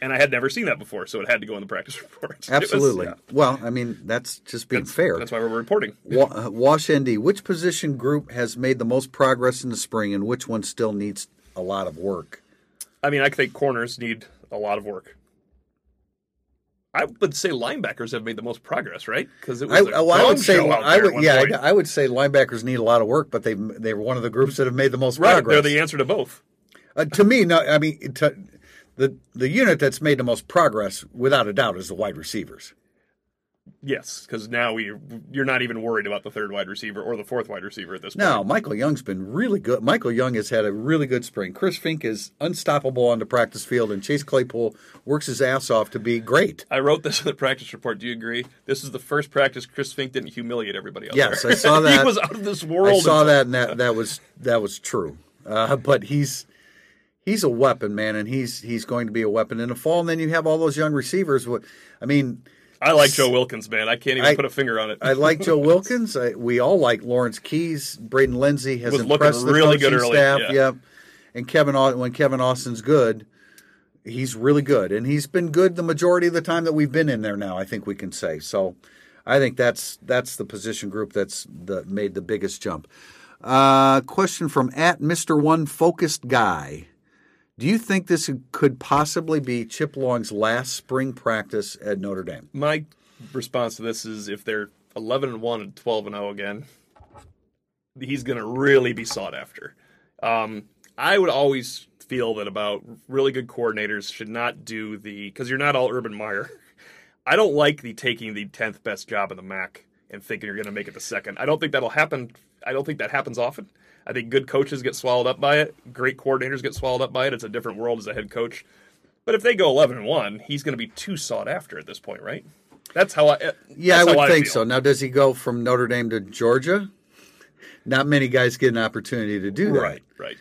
And I had never seen that before, so it had to go in the practice report. It was- Absolutely. yeah. Well, I mean, that's just being That's- fair. That's why we're reporting. Wa- uh, Wash ND, which position group has made the most progress in the spring, and which one still needs a lot of work? I mean, I think corners need a lot of work. I would say linebackers have made the most progress, right? Because it was I, a well, I would say, show out I would, yeah, point. I, I would say linebackers need a lot of work, but they they were one of the groups that have made the most right, progress. they're the answer to both. Uh, to me, no, I mean, to, the the unit that's made the most progress, without a doubt, is the wide receivers. Yes, because now we you're not even worried about the third wide receiver or the fourth wide receiver at this point. No, Michael Young's been really good. Michael Young has had a really good spring. Chris Finke is unstoppable on the practice field, and Chase Claypool works his ass off to be great. I wrote this in the practice report. Do you agree? This is the first practice Chris Finke didn't humiliate everybody else. Yes, I saw that. he was out of this world. I saw that, and that that was that was true. Uh, but he's he's a weapon, man, and he's he's going to be a weapon in the fall. And then you have all those young receivers. I mean, I like Joe Wilkins, man. I can't even I- put a finger on it. I like Joe Wilkins. I, we all like Lawrence Keys. Braden Lenzy has Was impressed the really good coaching early, staff. yeah. Yep. And Kevin, when Kevin Austin's good, he's really good, and he's been good the majority of the time that we've been in there. Now, I think we can say so. I think that's that's the position group that's the, made the biggest jump. Uh, question from at Mister One Focused Guy. Do you think this could possibly be Chip Long's last spring practice at Notre Dame? My response to this is if they're 11 and 1 and 12 and 0 again, he's going to really be sought after. Um, I would always feel that about really good coordinators should not do the because you're not all Urban Meyer. I don't like the taking the 10th best job in the MAC and thinking you're going to make it the second. I don't think that'll happen. I don't think that happens often. I think good coaches get swallowed up by it. Great coordinators get swallowed up by it. It's a different world as a head coach. But if they go 11 and 1, he's going to be too sought after at this point, right? That's how I. Eh, yeah, I would think feel. so. Now, does he go from Notre Dame to Georgia? Not many guys get an opportunity to do that. Right, right.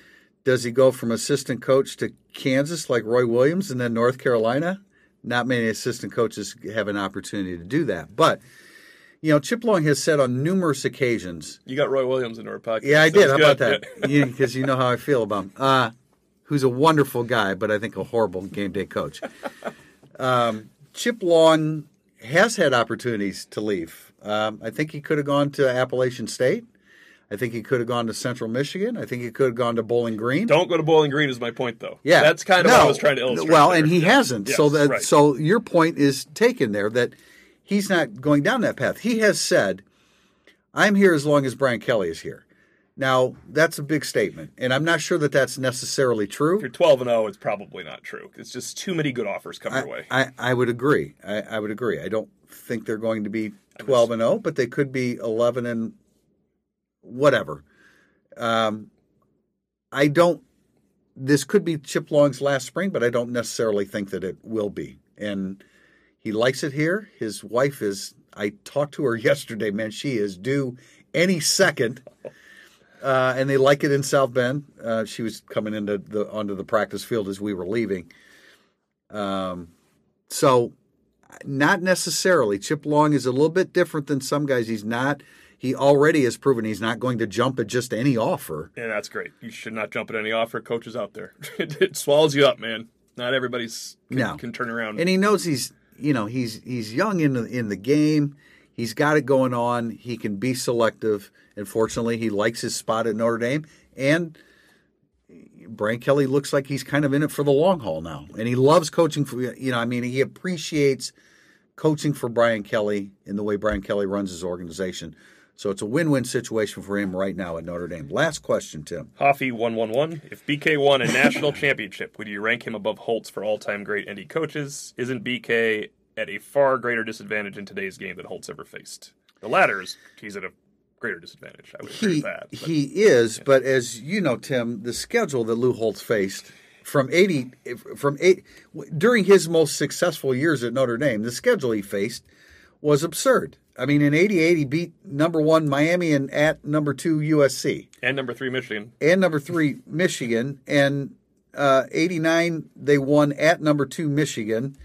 Does he go from assistant coach to Kansas like Roy Williams and then North Carolina? Not many assistant coaches have an opportunity to do that. But, you know, Chip Long has said on numerous occasions, You got Roy Williams into our podcast. yeah, I did. How That's about that? Because you know how I feel about him. Uh, who's a wonderful guy, but I think a horrible game day coach. Um, Chip Long has had opportunities to leave. Um, I think he could have gone to Appalachian State. I think he could have gone to Central Michigan. I think he could have gone to Bowling Green. Don't go to Bowling Green is my point, though. Yeah, that's kind of No. what I was trying to illustrate. Well, there. and he Yeah. hasn't. so that right. so your point is taken there that he's not going down that path. He has said, "I'm here as long as Brian Kelly is here." Now that's a big statement, and I'm not sure that that's necessarily true. if you're 12 and 0, it's probably not true. It's just too many good offers come your way. I, I would agree. I, I would agree. I don't think they're going to be 12 and 0, but they could be 11 and whatever. Um, I don't. This could be Chip Long's last spring, but I don't necessarily think that it will be. And he likes it here. His wife is. I talked to her yesterday. Man, she is due any second. Uh, and they like it in South Bend. Uh, she was coming into the onto the practice field as we were leaving. Um, so not necessarily. Chip Long is a little bit different than some guys. He's not. He already has proven he's not going to jump at just any offer. Yeah, that's great. You should not jump at any offer. Coaches out there, it, swallows you up, man. Not everybody's can, No. can turn around. And he knows he's you know he's he's young in the in the game. He's got it going on. He can be selective. And fortunately, he likes his spot at Notre Dame. And Brian Kelly looks like he's kind of in it for the long haul now. And he loves coaching for you know. I mean, he appreciates coaching for Brian Kelly in the way Brian Kelly runs his organization. So it's a win-win situation for him right now at Notre Dame. Last question, Tim. Hoffy one one one. If BK won a national championship, would you rank him above Holtz for all-time great ND coaches? Isn't BK at a far greater disadvantage in today's game than Holtz ever faced? The latter is he's at a greater disadvantage. I would agree He with that. but- he is, but as you know, Tim, the schedule that Lou Holtz faced from eighty from eight during his most successful years at Notre Dame, the schedule he faced was absurd. I mean, in '88 he beat number one Miami and at number two USC. and number three, Michigan. and number three Michigan, and uh, '89 they won at number two Michigan,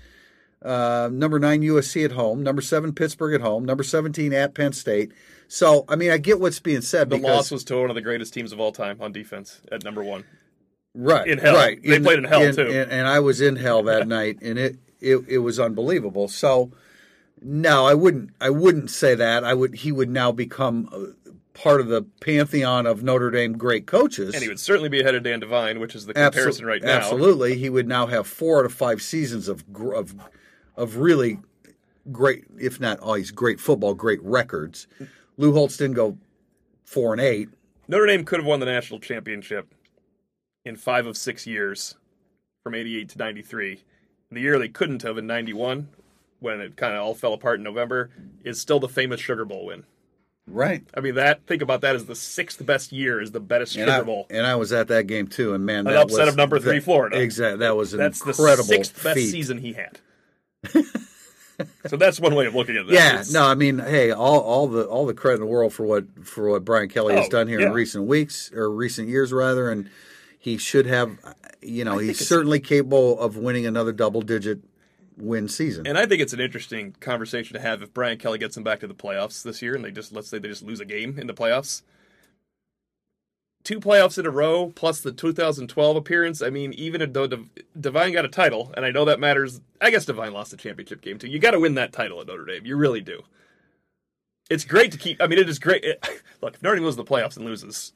uh, number nine USC at home, number seven Pittsburgh at home, number 17 at Penn State. So I mean, I get what's being said The because loss was to one of the greatest teams of all time on defense at number one. right in hell. Right, They played in hell, too. and, and I was in hell that night, and it, it it was unbelievable. So no, I wouldn't I wouldn't say that. I would he would now become. uh Part of the pantheon of Notre Dame great coaches, And he would certainly be ahead of Dan Devine, which is the Absol- comparison right now. Absolutely, he would now have four out of five seasons of of of really great, if not always great football, great records. Lou Holtz didn't go four and eight. Notre Dame could have won the national championship in five of six years from 88 to 93. The year they couldn't have in 91, when it kind of all fell apart in November, is still the famous Sugar Bowl win. Right. I mean, that think about that as the sixth best year, is the best And Sugar I, Bowl. and I was at that game too, and man, An that upset was, of number three that- Florida. Exactly, that was an That's the incredible sixth best feat. season he had. so that's one way of looking at this. Yeah, is- no, I mean, hey, all, all the all the credit in the world for what for what Brian Kelly has Oh, done here yeah. in recent weeks or recent years rather, and he should have, you know, he's certainly capable of winning another double digit win season. And I think it's an interesting conversation to have if Brian Kelly gets them back to the playoffs this year, and they just let's say they just lose a game in the playoffs. Two playoffs in a row, plus the 2012 appearance. I mean, even though Devine got a title, and I know that matters. I guess Devine lost the championship game too. You got to win that title at Notre Dame. You really do. It's great to keep. I mean, it is great. It, look, if Notre Dame loses the playoffs and loses,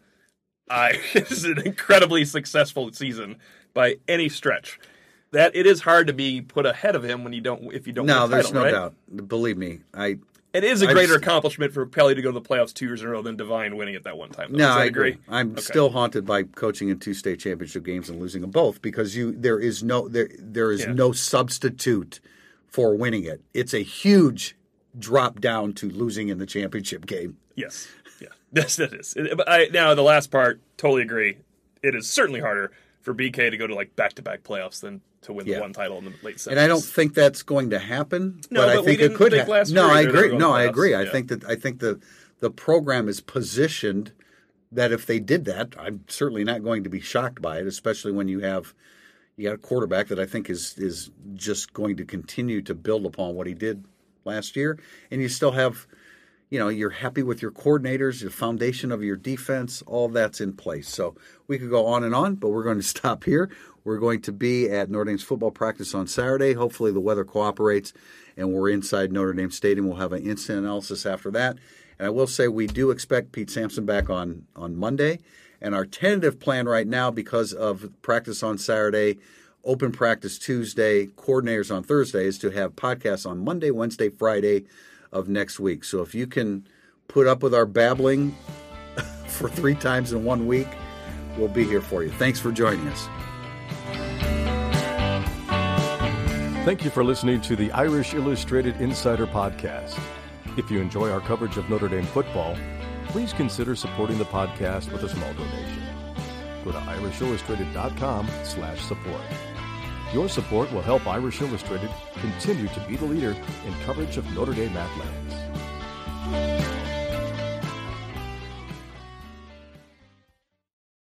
I it is an incredibly successful season by any stretch. That it is hard to be put ahead of him when you don't if you don't. no, a there's title, no right? doubt. Believe me, I It is a greater s- accomplishment for Kelly to go to the playoffs two years in a row than Devine winning it that one time. though. no, I agree. I'm Okay. still haunted by coaching in two state championship games and losing them both because you there is no there there is Yeah. no substitute for winning it. It's a huge drop down to losing in the championship game. Yes, yeah, yes, that is. But I, now the last part, totally agree. It is certainly harder for BK to go to like back to back playoffs than to win Yeah. the one title in the late 70s. And I don't think that's going to happen. No, but I but we think it could think happen. No, I agree. No, I agree. I Yeah. think that I think the the program is positioned that if they did that, I'm certainly not going to be shocked by it, especially when you have you got a quarterback that I think is is just going to continue to build upon what he did last year, and you still have. You know, you're happy with your coordinators, the foundation of your defense, all that's in place. So we could go on and on, but we're going to stop here. We're going to be at Notre Dame's football practice on Saturday. Hopefully, the weather cooperates and we're inside Notre Dame Stadium. We'll have an instant analysis after that. And I will say we do expect Pete Sampson back on, on Monday. And our tentative plan right now, because of practice on Saturday, open practice Tuesday, coordinators on Thursday, is to have podcasts on Monday, Wednesday, Friday of next week. So if you can put up with our babbling for three times in one week, we'll be here for you. Thanks for joining us. Thank you for listening to the Irish Illustrated Insider Podcast. If you enjoy our coverage of Notre Dame football, please consider supporting the podcast with a small donation. Go to irishillustrated.com slash support. Your support will help Irish Illustrated continue to be the leader in coverage of Notre Dame athletics.